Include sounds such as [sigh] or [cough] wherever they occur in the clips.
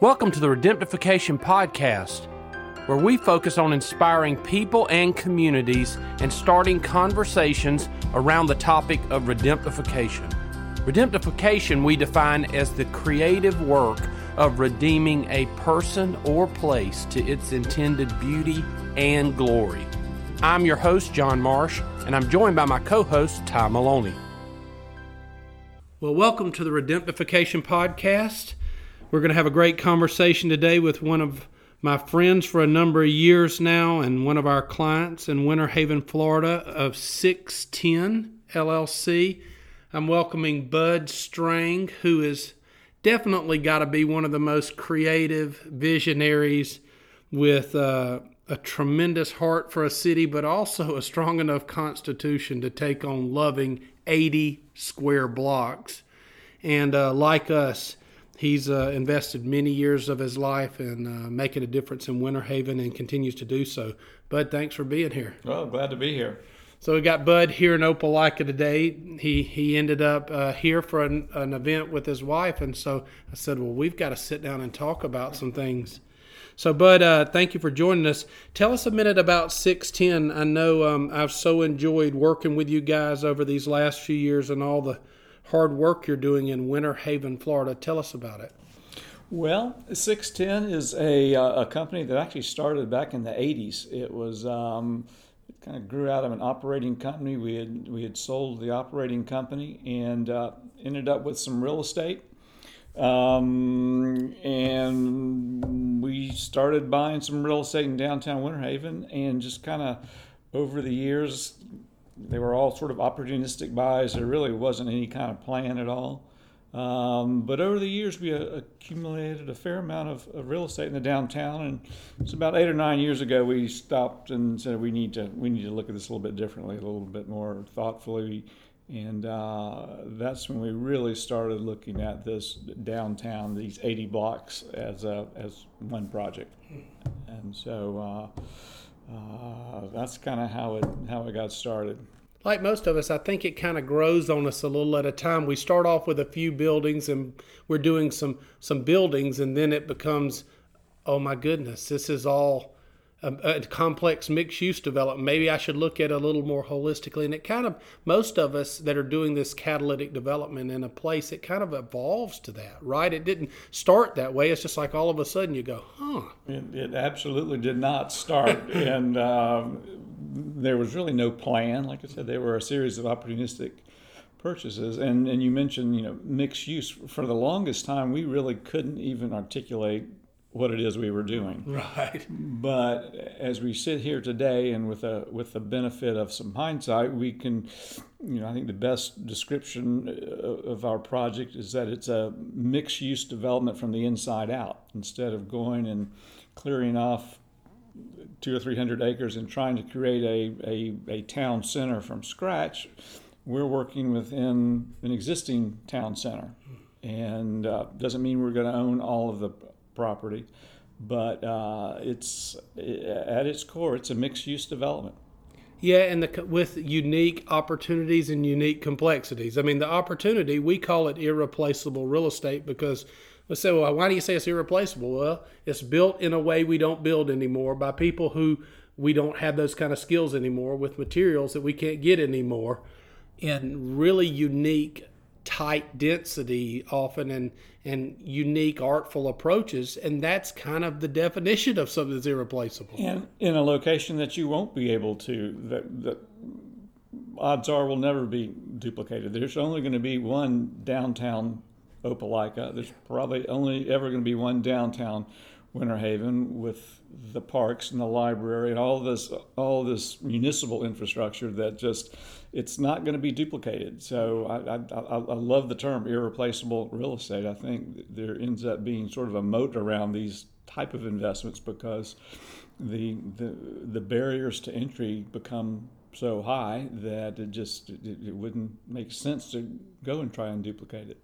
Welcome to the Redemptification Podcast, where we focus on inspiring people and communities and starting conversations around the topic of redemptification. Redemptification we define as the creative work of redeeming a person or place to its intended beauty and glory. I'm your host, John Marsh, and I'm joined by my co host, Ty Maloney. Well, welcome to the Redemptification Podcast. We're going to have a great conversation today with one of my friends for a number of years now and one of our clients in Winter Haven, Florida of 610 LLC. I'm welcoming Bud Strang, who is definitely got to be one of the most creative visionaries with uh, a tremendous heart for a city, but also a strong enough constitution to take on loving 80 square blocks. And uh, like us, He's uh, invested many years of his life in uh, making a difference in Winter Haven and continues to do so. Bud, thanks for being here. Well, glad to be here. So we got Bud here in Opelika today. He he ended up uh, here for an, an, event with his wife, and so I said, well, we've got to sit down and talk about some things. So, Bud, uh, thank you for joining us. Tell us a minute about 610. I know um, I've so enjoyed working with you guys over these last few years and all the hard work you're doing in Winter Haven, Florida. Tell us about it. Well, 610 is a, uh, a company that actually started back in the 80s. It was um, it kind of grew out of an operating company. We had we had sold the operating company and uh, ended up with some real estate. Um, and we started buying some real estate in downtown Winter Haven and just kind of over the years they were all sort of opportunistic buys. There really wasn't any kind of plan at all. Um, but over the years, we uh, accumulated a fair amount of, of, real estate in the downtown, and it's about eight or nine years ago we stopped and said we need to we need to look at this a little bit differently, a little bit more thoughtfully, and uh, that's when we really started looking at this downtown, these 80 blocks, as a, as one project, and so. Uh, uh, that's kind of how it how it got started. Like most of us, I think it kind of grows on us a little at a time. We start off with a few buildings, and we're doing some some buildings, and then it becomes, oh my goodness, this is all a, a complex mixed use development. Maybe I should look at it a little more holistically. And it kind of, most of us that are doing this catalytic development in a place, it kind of evolves to that, right? It didn't start that way. It's just like all of a sudden you go, huh. It, it absolutely did not start. [coughs] and um, there was really no plan. Like I said, there were a series of opportunistic purchases. And, and you mentioned, you know, mixed use. For the longest time, we really couldn't even articulate what it is we were doing. [laughs] Right. But as we sit here today, and with a with the benefit of some hindsight, we can, you know, I think the best description uh, of our project is that it's a mixed use development from the inside out. Instead of going and clearing off two or three hundred acres and trying to create a, a, a town center from scratch, we're working within an existing town center. And uh, doesn't mean we're going to own all of the property, but uh, it's at its core, it's a mixed use development. Yeah, and the, with unique opportunities and unique complexities. I mean, the opportunity we call it irreplaceable real estate because let's say, well, why do you say it's irreplaceable? Well, it's built in a way we don't build anymore by people who we don't have those kind of skills anymore with materials that we can't get anymore in really unique tight density often and and unique artful approaches and that's kind of the definition of something that's irreplaceable. And in a location that you won't be able to that, that odds are will never be duplicated. There's only going to be one downtown opelika. There's probably only ever going to be one downtown winter haven with the parks and the library and all this all this municipal infrastructure that just it's not going to be duplicated. So I, I, I, love the term irreplaceable real estate. I think there ends up being sort of a moat around these type of investments because the the, the barriers to entry become so high that it just it, it wouldn't make sense to go and try and duplicate it.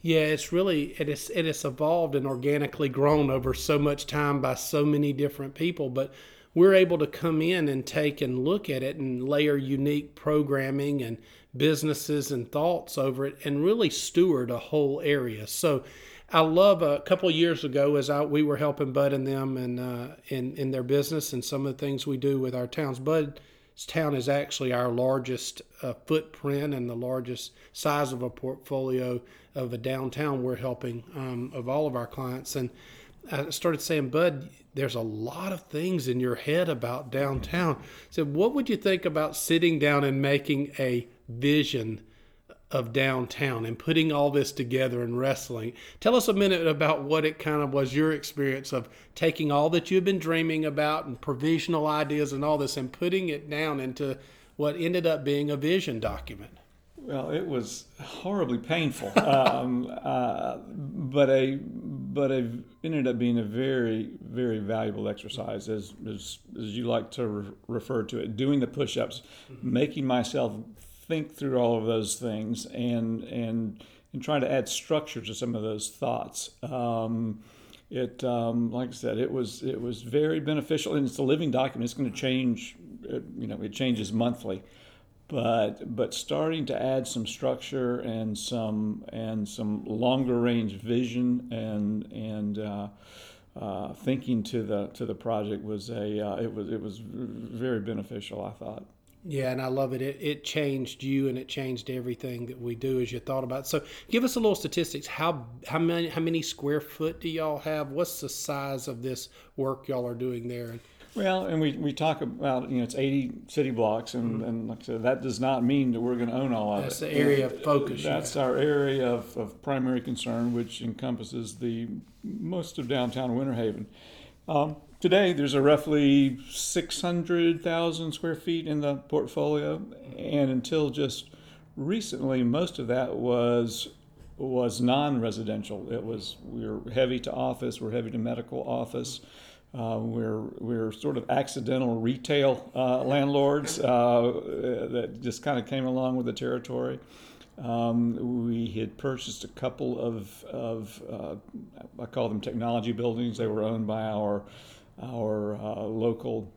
Yeah, it's really it is it has evolved and organically grown over so much time by so many different people, but we're able to come in and take and look at it and layer unique programming and businesses and thoughts over it and really steward a whole area. So I love a couple years ago as I we were helping Bud and them and uh, in in their business and some of the things we do with our towns. Bud's town is actually our largest uh, footprint and the largest size of a portfolio of a downtown we're helping um, of all of our clients. And I started saying, Bud, there's a lot of things in your head about downtown. Said, what would you think about sitting down and making a vision? of downtown and putting all this together and wrestling. Tell us a minute about what it kind of was your experience of taking all that you've been dreaming about and provisional ideas and all this and putting it down into what ended up being a vision document. Well, it was horribly painful, [laughs] um, uh, but a but it ended up being a very very valuable exercise, as as, as you like to re- refer to it. Doing the push-ups, mm-hmm. making myself think through all of those things, and and and trying to add structure to some of those thoughts. Um, it um, like I said, it was it was very beneficial, and it's a living document. It's going to change. You know, it changes monthly but but starting to add some structure and some and some longer range vision and and uh, uh, thinking to the to the project was a uh, it was it was very beneficial I thought. Yeah, and I love it. it. It changed you, and it changed everything that we do as you thought about. It. So, give us a little statistics. How how many how many square foot do y'all have? What's the size of this work y'all are doing there? Well, and we, we talk about, you know, it's 80 city blocks, and, mm-hmm. and like I said, that does not mean that we're going to own all of That's it. That's the area of focus. That's yeah. our area of, of primary concern, which encompasses the most of downtown Winter Haven. Um, today, there's a roughly 600,000 square feet in the portfolio, and until just recently, most of that was was non-residential. It was we were heavy to office, we're heavy to medical office. Uh, we're we're sort of accidental retail uh, landlords uh, that just kind of came along with the territory. Um, we had purchased a couple of, of uh, I call them technology buildings. They were owned by our our uh, local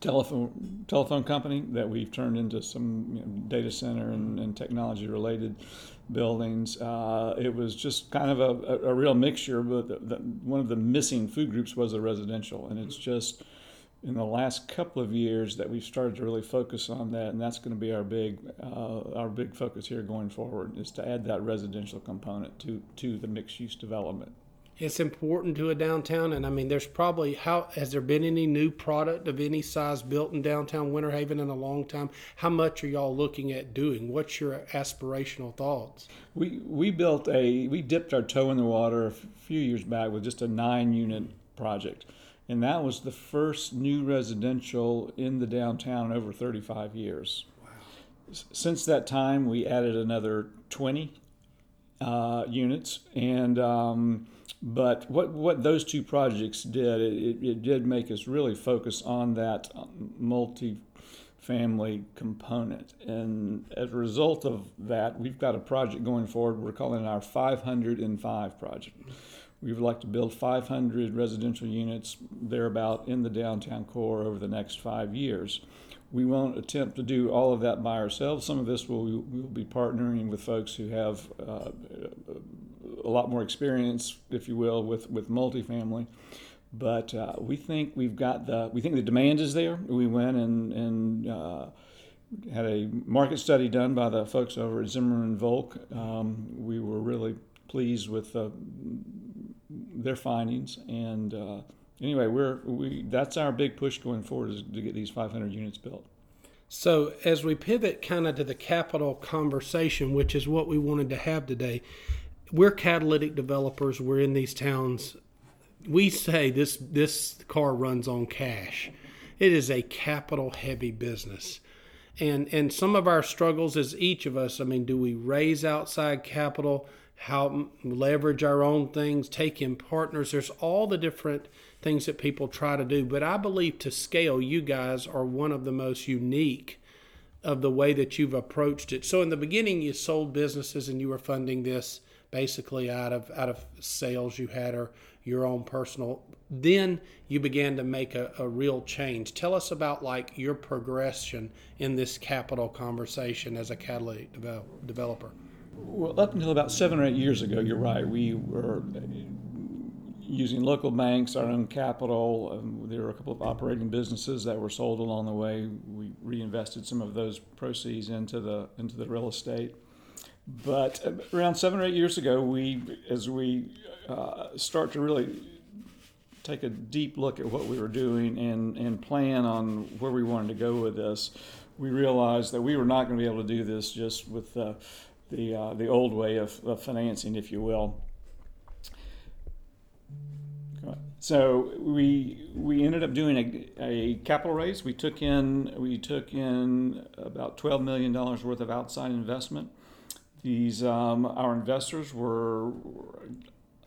telephone telephone company that we've turned into some you know, data center and, and technology related buildings. Uh, it was just kind of a, a, real mixture, but the, the, one of the missing food groups was the residential, and it's just in the last couple of years that we've started to really focus on that, and that's going to be our big uh, our big focus here going forward is to add that residential component to to the mixed use development it's important to a downtown and i mean there's probably how has there been any new product of any size built in downtown winter haven in a long time? How much are y'all looking at doing? What's your aspirational thoughts? We we built a we dipped our toe in the water a few years back with just a nine unit project. And that was the first new residential in the downtown in over 35 years. Since that time we added another 20 uh, units. And um, but what, what those two projects did, it, it did make us really focus on that multi-family component. And as a result of that, we've got a project going forward. We're calling it our 505 project. We would like to build 500 residential units thereabout in the downtown core over the next five years. We won't attempt to do all of that by ourselves. Some of this will we will be partnering with folks who have uh, a lot more experience, if you will, with with multifamily. But uh, we think we've got the we think the demand is there. We went and and uh, had a market study done by the folks over at Zimmerman Volk. Um, we were really pleased with uh, their findings, and uh, anyway, we're we that's our big push going forward is to get these 500 units built. So, as we pivot kind of to the capital conversation, which is what we wanted to have today, we're catalytic developers. We're in these towns. We say this this car runs on cash. It is a capital heavy business. And and some of our struggles as each of us, I mean, do we raise outside capital, how leverage our own things, take in partners? There's all the different things that people try to do, but I believe to scale you guys are one of the most unique of the way that you've approached it. So in the beginning you sold businesses and you were funding this basically out of out of sales you had or your own personal then you began to make a, a real change tell us about like your progression in this capital conversation as a catalytic develop, developer Well, up until about seven or eight years ago, you're right. We were using local banks, our own capital. Um, there were a couple of operating businesses that were sold along the way. We reinvested some of those proceeds into the into the real estate. But uh, around seven or eight years ago, we, as we uh, start to really take a deep look at what we were doing and, and plan on where we wanted to go with this, we realized that we were not going to be able to do this just with uh, the, uh, the old way of, of financing, if you will. So we we ended up doing a, a capital raise. We took in we took in about twelve million dollars worth of outside investment. These um, our investors were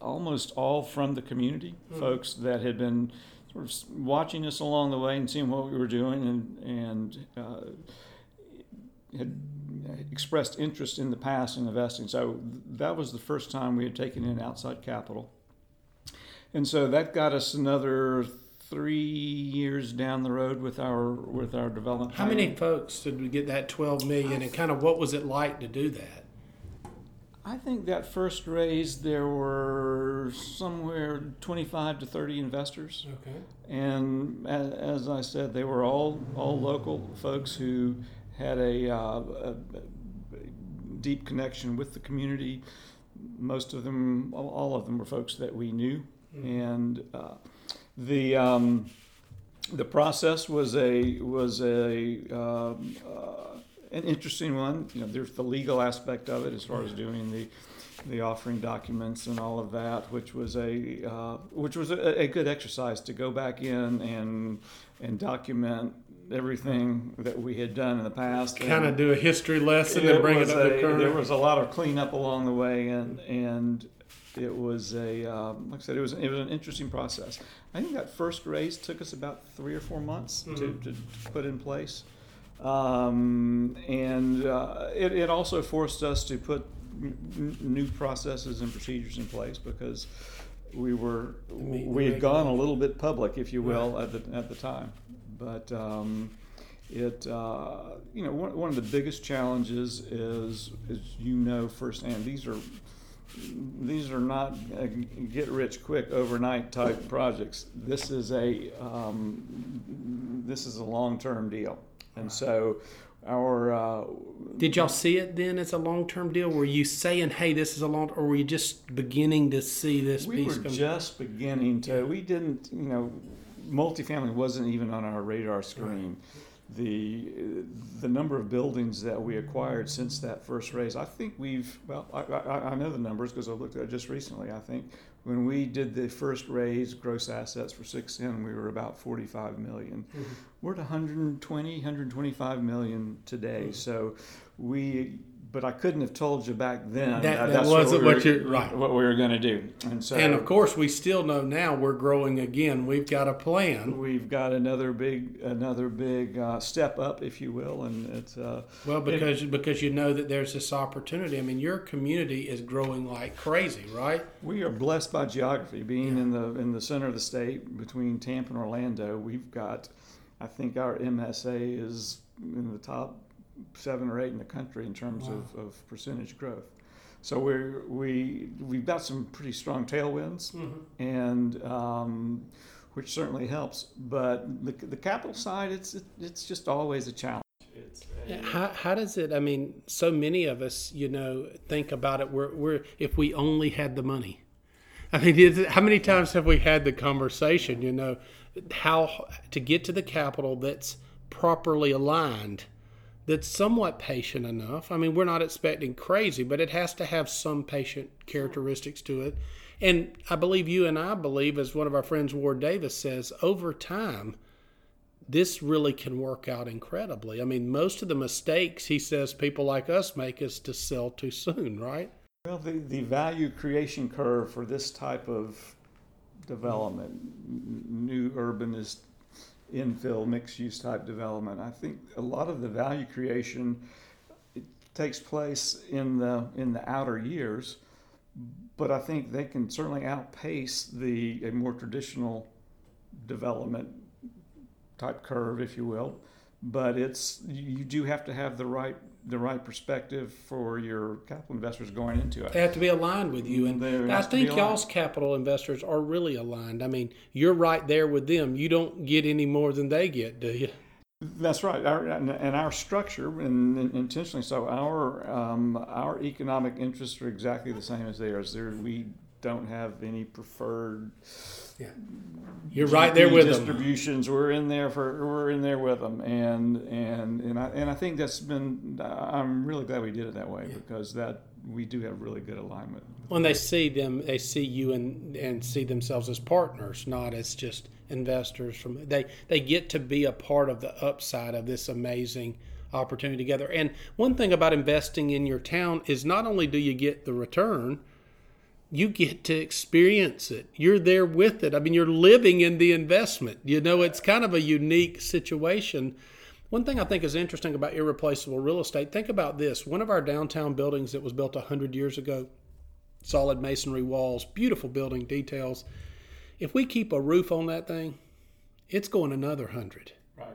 almost all from the community, mm. folks that had been sort of watching us along the way and seeing what we were doing and and uh, had expressed interest in the past in investing. So that was the first time we had taken in outside capital. And so that got us another three years down the road with our with our development. How many folks did we get that twelve million, and kind of what was it like to do that? I think that first raise there were somewhere 25 to 30 investors. Okay. And as, as I said, they were all all local folks who had a, uh, a, deep connection with the community. Most of them, all of them, were folks that we knew and uh, the um, the process was a was a um, uh, an interesting one. You know, there's the legal aspect of it as far as doing the the offering documents and all of that, which was a uh, which was a, a, good exercise to go back in and and document everything that we had done in the past. Kind of do a history lesson and bring it up a, to current. There was a lot of cleanup along the way, and and it was a um, like I said, it was it was an interesting process. I think that first raise took us about three or four months mm-hmm. to, to, put in place, um, and uh, it, it also forced us to put n- new processes and procedures in place because we were we had gone a little bit public, if you will, at the at the time, but. Um, it uh, you know one, one of the biggest challenges is as you know firsthand these are these are not uh, get rich quick overnight type projects. This is a um, this is a long term deal, and so our. Uh, Did y'all see it then as a long term deal? Were you saying, "Hey, this is a long," or were you just beginning to see this? We were just beginning to. We didn't, you know, multifamily wasn't even on our radar screen. Right the the number of buildings that we acquired since that first raise. I think we've well, I, I, I know the numbers because I looked at it just recently. I think when we did the first raise, gross assets for six in, we were about 45 million. Mm-hmm. We're at 120, 125 million today. Mm-hmm. So we but I couldn't have told you back then. That, that wasn't what, we were, right. What we were going to do, and so and of course we still know now we're growing again. We've got a plan. We've got another big another big uh, step up, if you will, and it's uh, well because it, because you know that there's this opportunity. I mean, your community is growing like crazy, right? We are blessed by geography, being yeah. in the in the center of the state between Tampa and Orlando. We've got, I think our MSA is in the top seven or eight in the country in terms wow. of, of percentage growth. So we're, we we've got some pretty strong tailwinds, mm-hmm. and um, which certainly helps. But the, the capital side, it's it, it's just always a challenge. A, how, how does it? I mean, so many of us, you know, think about it. We're, we're if we only had the money. I mean, how many times have we had the conversation? You know, how to get to the capital that's properly aligned that's somewhat patient enough. I mean, we're not expecting crazy, but it has to have some patient characteristics to it. And I believe you and I believe, as one of our friends, Ward Davis, says, over time, this really can work out incredibly. I mean, most of the mistakes he says people like us make is to sell too soon, right? Well, the, the value creation curve for this type of development, new urbanist infill mixed use type development. I think a lot of the value creation takes place in the in the outer years, but I think they can certainly outpace the a more traditional development type curve, if you will. But it's you do have to have the right the right perspective for your capital investors going into it. They have to be aligned with you, and There I has to be think y'all's capital investors are really aligned. I mean, you're right there with them. You don't get any more than they get, do you? That's right, our, and, our structure, and, and intentionally so, our um, our economic interests are exactly the same as theirs. There, we don't have any preferred You're right there with them. distributions. We're in there for we're in there with them, and and and I and I think that's been. I'm really glad we did it that way because that we do have really good alignment. When they see them, they see you and and see themselves as partners, not as just investors. From they they get to be a part of the upside of this amazing opportunity together. And one thing about investing in your town is not only do you get the return, you get to experience it. You're there with it. I mean, you're living in the investment. You know, it's kind of a unique situation. One thing I think is interesting about irreplaceable real estate, think about this. One of our downtown buildings that was built 100 years ago, solid masonry walls, beautiful building details. If we keep a roof on that thing, it's going another 100. Right.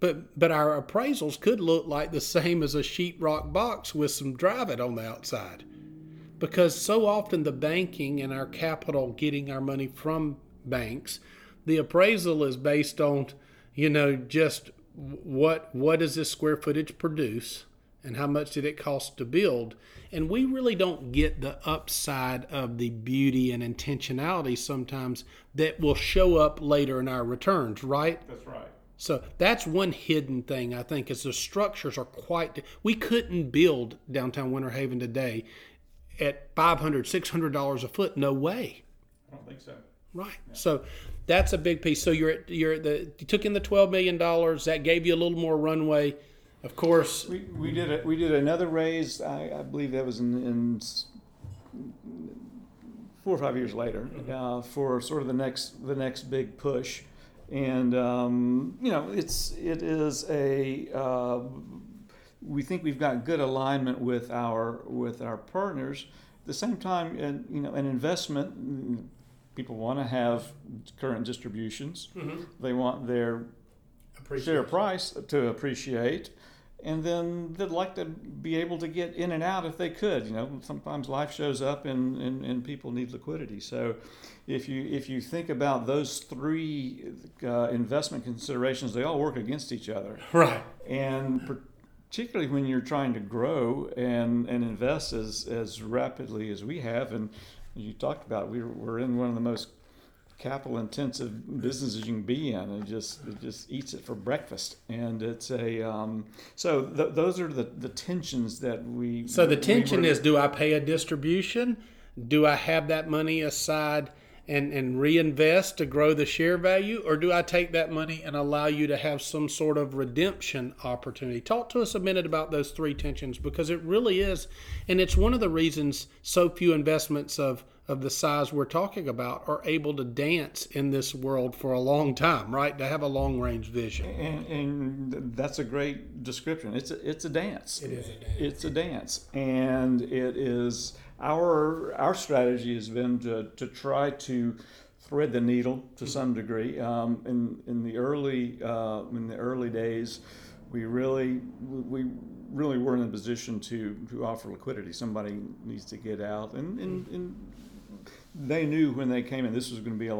But but our appraisals could look like the same as a sheetrock box with some Dryvit on the outside. Because so often the banking and our capital getting our money from banks, the appraisal is based on, you know, just what what does this square footage produce and how much did it cost to build? And we really don't get the upside of the beauty and intentionality sometimes that will show up later in our returns, right? That's right. So that's one hidden thing I think is the structures are quite. We couldn't build downtown Winter Haven today at $500, 600 dollars a foot. No way. I don't think so. Right. So that's a big piece. So you're at, you're at the you took in the 12 million dollars that gave you a little more runway. Of course, We, we did it. We did another raise. I, I believe that was in, in four or five years later uh, for sort of the next the next big push, and um, you know it's it is a uh, we think we've got good alignment with our with our partners. At the same time, and you know, an investment. People want to have current distributions. They want their share price to appreciate, and then they'd like to be able to get in and out if they could. You know, sometimes life shows up and, and, and people need liquidity. So, if you if you think about those three uh, investment considerations, they all work against each other, right. and particularly when you're trying to grow and, and invest as as rapidly as we have, and you talked about it, we're we're in one of the most capital intensive businesses you can be in. And it just it just eats it for breakfast. And it's a um, so th- those are the, the tensions that we So the we tension were- is: do I pay a distribution? Do I have that money aside and and reinvest to grow the share value, or do I take that money and allow you to have some sort of redemption opportunity? Talk to us a minute about those three tensions because it really is, and it's one of the reasons so few investments of of the size we're talking about are able to dance in this world for a long time, right? To have a long range vision. and, and that's a great description it's a, it's a dance It is a dance. it's a dance and it is our our strategy has been to, to try to thread the needle to some degree. Um, in in the early uh, in the early days we really we really weren't in a position to to offer liquidity. Somebody needs to get out. And and, and they knew when they came in this was going to be a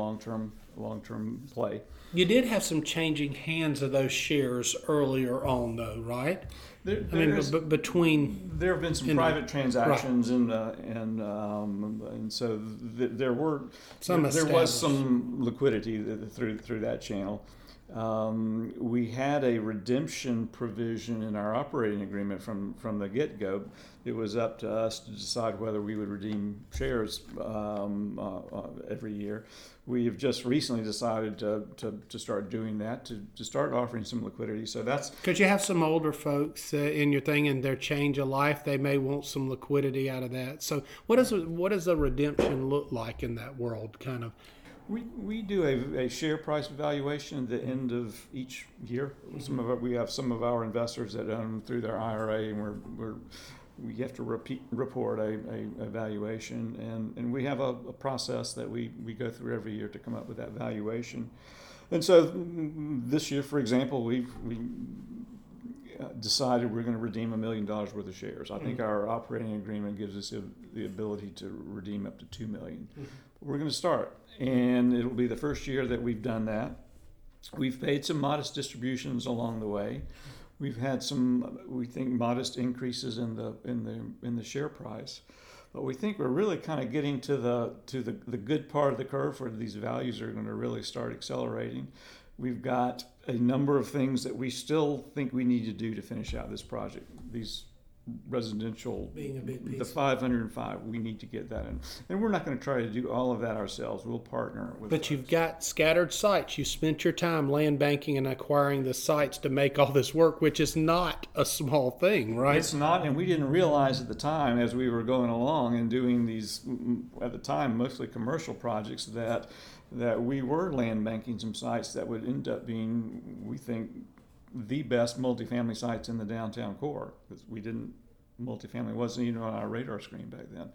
long-term long-term play You did have some changing hands of those shares earlier on, though, right? there, I mean, b- between There have been some In the- private transactions, and uh, and um, and so th- there were Some there, there was some liquidity through through that channel. Um, we had a redemption provision in our operating agreement from from the get go. It was up to us to decide whether we would redeem shares um, uh, uh, every year. We have just recently decided to, to, to start doing that, to, to start offering some liquidity. So that's Because you have some older folks uh, in your thing, and their change of life, they may want some liquidity out of that. So, what does what does a redemption look like in that world? Kind of. We, we do a, a share price evaluation at the end of each year. Some of our, we have some of our investors that own through their IRA, and we're, we're we have to repeat, report a, a evaluation, and, and we have a, a process that we, we go through every year to come up with that valuation. And so mm, this year, for example, we've we uh, decided we're going to redeem a million dollars worth of shares. I think our operating agreement gives us the- the ability to redeem up to two million. We're going to start, and it'll be the first year that we've done that. We've paid some modest distributions along the way. We've had some, we think, modest increases in the in the in the share price, but we think we're really kind of getting to the to the, the good part of the curve where these values are going to really start accelerating. We've got a number of things that we still think we need to do to finish out this project. These residential Being a big the 505 we need to get that in and we're not going to try to do all of that ourselves we'll partner with But you've got scattered sites. You spent your time land banking and acquiring the sites to make all this work, which is not a small thing, right? It's not, and we didn't realize at the time as we were going along and doing these at the time mostly commercial projects that that we were land banking some sites that would end up being, we think, the best multifamily sites in the downtown core because we didn't multifamily wasn't even on our radar screen back then.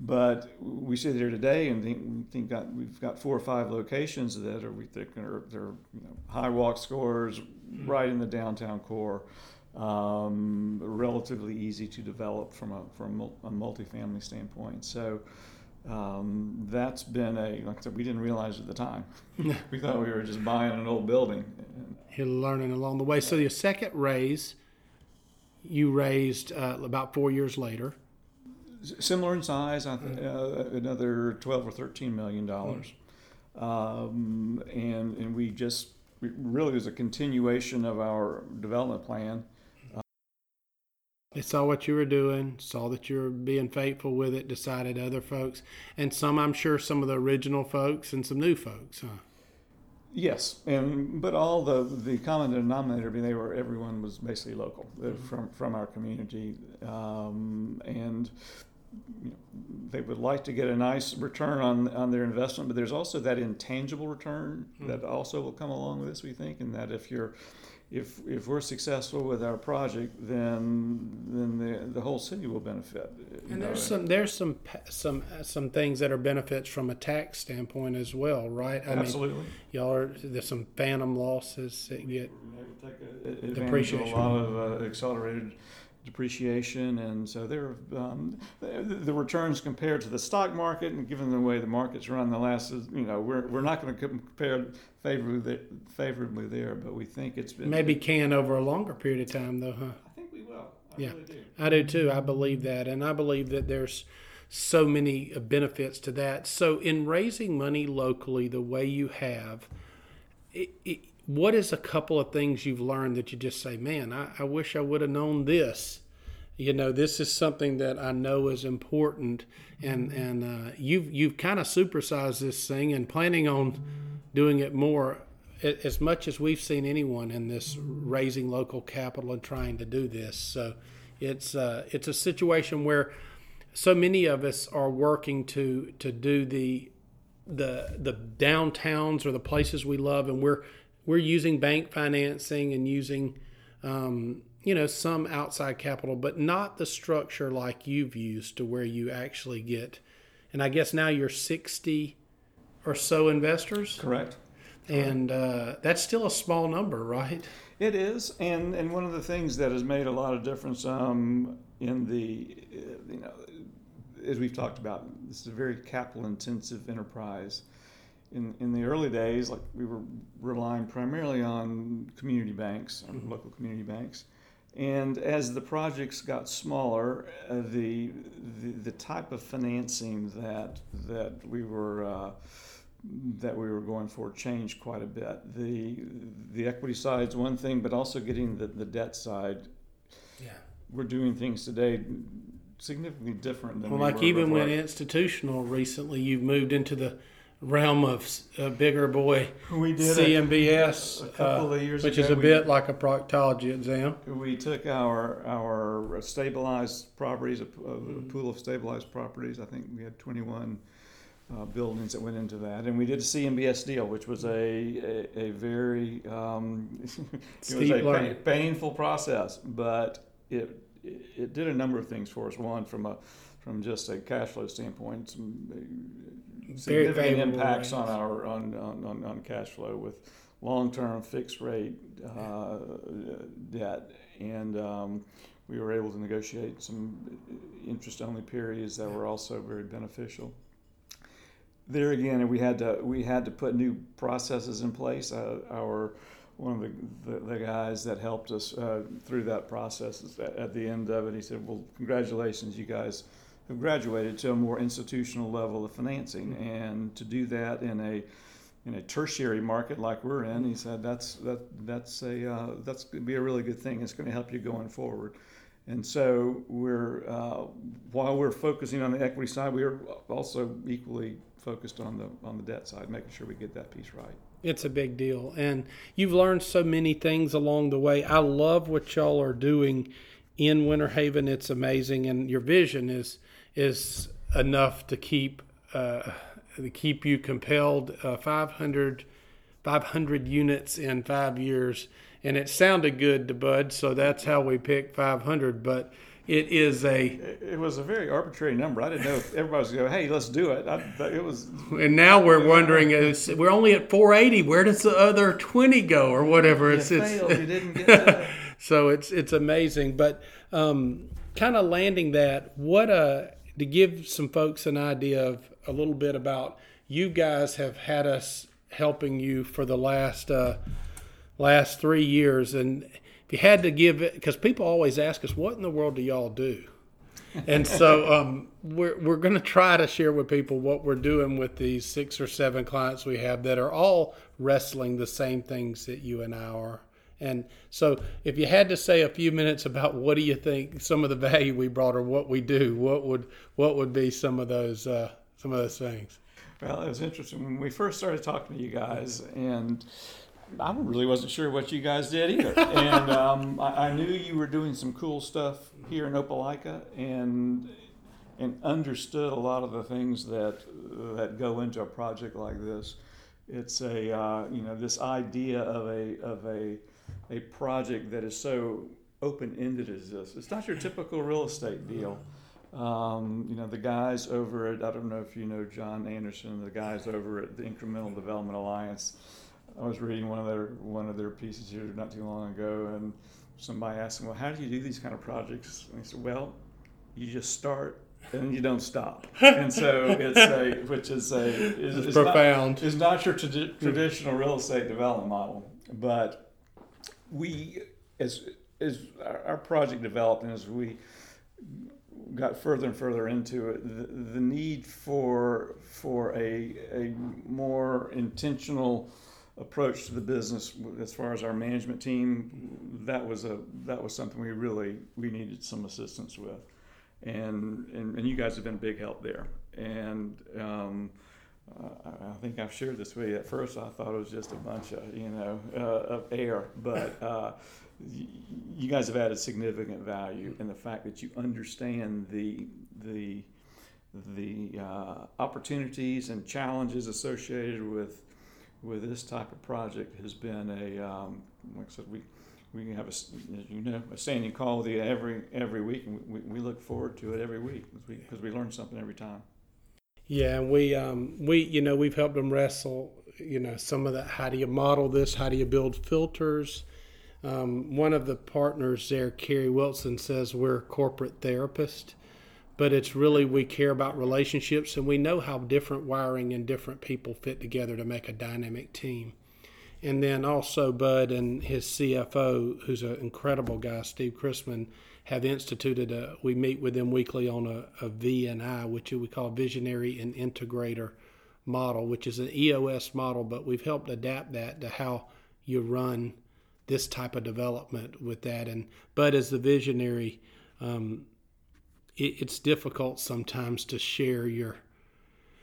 But we sit here today and think, we think got, we've got four or five locations that are we think are they're you know high walk scores right in the downtown core um, relatively easy to develop from a from a multifamily standpoint. So um, that's been a like I said, we didn't realize at the time. we thought we were just buying an old building. You're learning along the way. So your second raise, you raised uh, about four years later. Similar in size, I th- uh, another twelve or thirteen million dollars, um, and and we just really was a continuation of our development plan. They saw what you were doing, saw that you were being faithful with it, decided other folks, and some, I'm sure, some of the original folks and some new folks. Huh? Yes, and but all the the common denominator, I mean, they were everyone was basically local uh, from from our community, um, and you know, they would like to get a nice return on on their investment. But there's also that intangible return that also will come along with this. We think, and that if you're if if we're successful with our project, then then the the whole city will benefit. And know. there's some there's some some some things that are benefits from a tax standpoint as well, right? I absolutely. mean, y'all are there's some phantom losses that get They take a- a- of a lot of uh, accelerated depreciation, and so there, um, the, the returns compared to the stock market, and given the way the markets run, the last, is, you know, we're, we're not going to compare favorably favorably there, but we think it's been maybe can over a longer period of time, though, huh? I think we will. I Yeah. really do. I do too. I believe that, and I believe that there's so many uh, benefits to that. So, in raising money locally the way you have, it, it, what is a couple of things you've learned that you just say, "Man, I, I wish I would have known this." You know, this is something that I know is important, and and uh, you've you've kind of supersized this thing and planning on doing it more as much as we've seen anyone in this raising local capital and trying to do this. So it's uh, it's a situation where so many of us are working to to do the the the downtowns or the places we love, and we're we're using bank financing and using um, you know some outside capital, but not the structure like you've used to where you actually get. And I guess now you're sixty or so investors, Correct. and uh, that's still a small number, right? It is, and and one of the things that has made a lot of difference um, in the, you know, as we've talked about, this is a very capital intensive enterprise. In in the early days, like we were relying primarily on community banks, on local community banks. And as the projects got smaller, uh, the, the the type of financing that that we were uh, that we were going for changed quite a bit. The the equity side is one thing, but also getting the, the debt side. Yeah. We're doing things today significantly different than Well, we like even before. when institutional recently, you've moved into the realm of a bigger boy we did a, CMBS, a couple uh, of years which ago, is a we- bit like a proctology exam. we took our our stabilized properties, a, a Mm-hmm. pool of stabilized properties. I think we had 21 uh, buildings that went into that, and we did a CMBS deal, which was a a, a very um, [laughs] it was a pa- learning. painful process, but it, it it did a number of things for us. One, from a from just a cash flow standpoint, some, significant impacts on our on, on, on, cash flow with long-term fixed rate uh, debt, and um, we were able to negotiate some interest-only periods that were also very beneficial. There again, we had to we had to put new processes in place. Uh, our one of the, the, the guys that helped us uh, through that process at the end of it, he said, "Well, congratulations, you guys." Graduated to a more institutional level of financing, and to do that in a in a tertiary market like we're in, he said that's that that's a uh, that's going to be a really good thing. It's going to help you going forward. And so we're uh, while we're focusing on the equity side, we are also equally focused on the on the debt side, making sure we get that piece right. It's a big deal. And you've learned so many things along the way. I love what y'all are doing in Winter Haven. It's amazing. And your vision is is enough to keep uh, to keep you compelled. Uh, 500, 500 units in five years, and it sounded good to Bud, so that's how we picked five hundred. But it is a It, was a very arbitrary number. I didn't know if everybody was going, "Hey, let's do it." I, it was and now we're wondering is we're only at 480 where does the other 20 go or whatever you it's failed. it's You didn't get [laughs] to so it's it's amazing but um, kind of landing that what a to give some folks an idea of a little bit about you guys have had us helping you for the last uh, last three years and if you had to give it because people always ask us what in the world do y'all do and so um, we're, we're going to try to share with people what we're doing with these six or seven clients we have that are all wrestling the same things that you and I are. And so, if you had to say a few minutes about what do you think some of the value we brought or what we do, what would what would be some of those uh, some of those things? Well, it was interesting when we first started talking to you guys, and I really wasn't sure what you guys did either. [laughs] and um, I, I knew you were doing some cool stuff here in Opelika, and and understood a lot of the things that that go into a project like this. It's a uh, you know this idea of a of a a project that is so open ended as this. It's not your typical real estate deal. Um, you know, the guys over at, I don't know if you know John Anderson, the guys over at the Incremental Development Alliance. I was reading one of their one of their pieces here not too long ago, and somebody asked them, "Well, how do you do these kind of projects?" And he said, "Well, you just start and you don't stop." And so it's a, [laughs] which is a, is, It's profound. Not, is not your tradi- traditional real estate development model, but we as as our, project developed and as we got further and further into it, the, the need for for a a more intentional approach to the business as far as our management team that was a that was something we really we needed some assistance with. And and, and you guys have been a big help there. And um, I think I've shared this with you. At first, I thought it was just a bunch of you know uh, of air, but uh, you guys have added significant value in the fact that you understand the the the uh, opportunities and challenges associated with with this type of project has been a um, like I said we. We have a, you know, a standing call with you every every week, and we, we look forward to it every week because we, we learn something every time. Yeah, we um, we you know we've helped them wrestle. You know some of that. How do you model this? How do you build filters? Um, one of the partners there, Carrie Wilson, says we're corporate therapists, but it's really we care about relationships and we know how different wiring and different people fit together to make a dynamic team. And then also Bud and his CFO, who's an incredible guy, Steve Chrisman, have instituted a. We meet with them weekly on a, a VNI, which we call Visionary and Integrator model, which is an EOS model, but we've helped adapt that to how you run this type of development with that. And but as the visionary, um, it, it's difficult sometimes to share your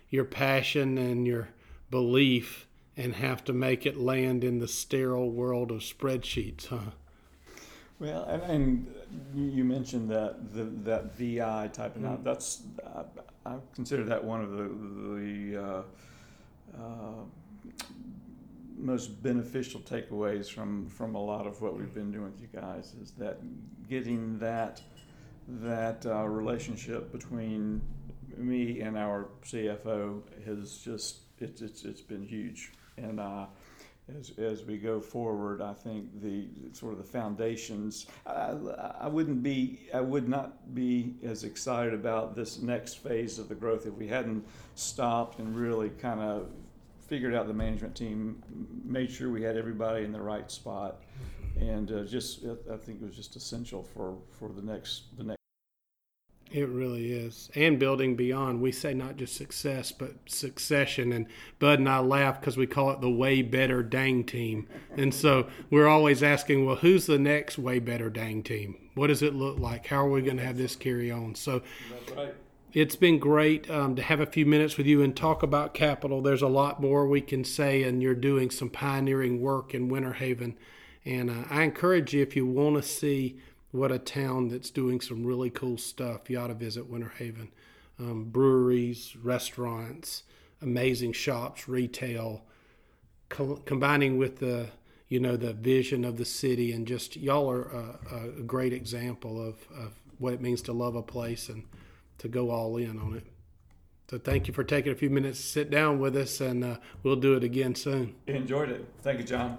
your passion and your belief and have to make it land in the sterile world of spreadsheets, huh? Well, and, and you mentioned that the, that VI type of Mm. that's I, I consider that one of the the uh, uh, most beneficial takeaways from from a lot of what we've been doing with you guys is that getting that that uh, relationship between me and our CFO has just it's it's it's been huge, and uh, as as we go forward, I think the sort of the foundations. I, I wouldn't be I would not be as excited about this next phase of the growth if we hadn't stopped and really kind of figured out the management team, made sure we had everybody in the right spot, and uh, just I think it was just essential for for the next the next. It really is. And building beyond, we say not just success, but succession. And Bud and I laugh because we call it the way better dang team. And so we're always asking, well, who's the next way better dang team? What does it look like? How are we going to have this carry on? So right. it's been great um, to have a few minutes with you and talk about capital. There's a lot more we can say, and you're doing some pioneering work in Winter Haven. And uh, I encourage you, if you want to see what a town that's doing some really cool stuff, you ought to visit Winter Haven. Um, breweries, restaurants, amazing shops, retail, co- combining with the you know the vision of the city, and just y'all are a, a great example of, of what it means to love a place and to go all in on it. So thank you for taking a few minutes to sit down with us, and uh, we'll do it again soon. Enjoyed it. Thank you, John.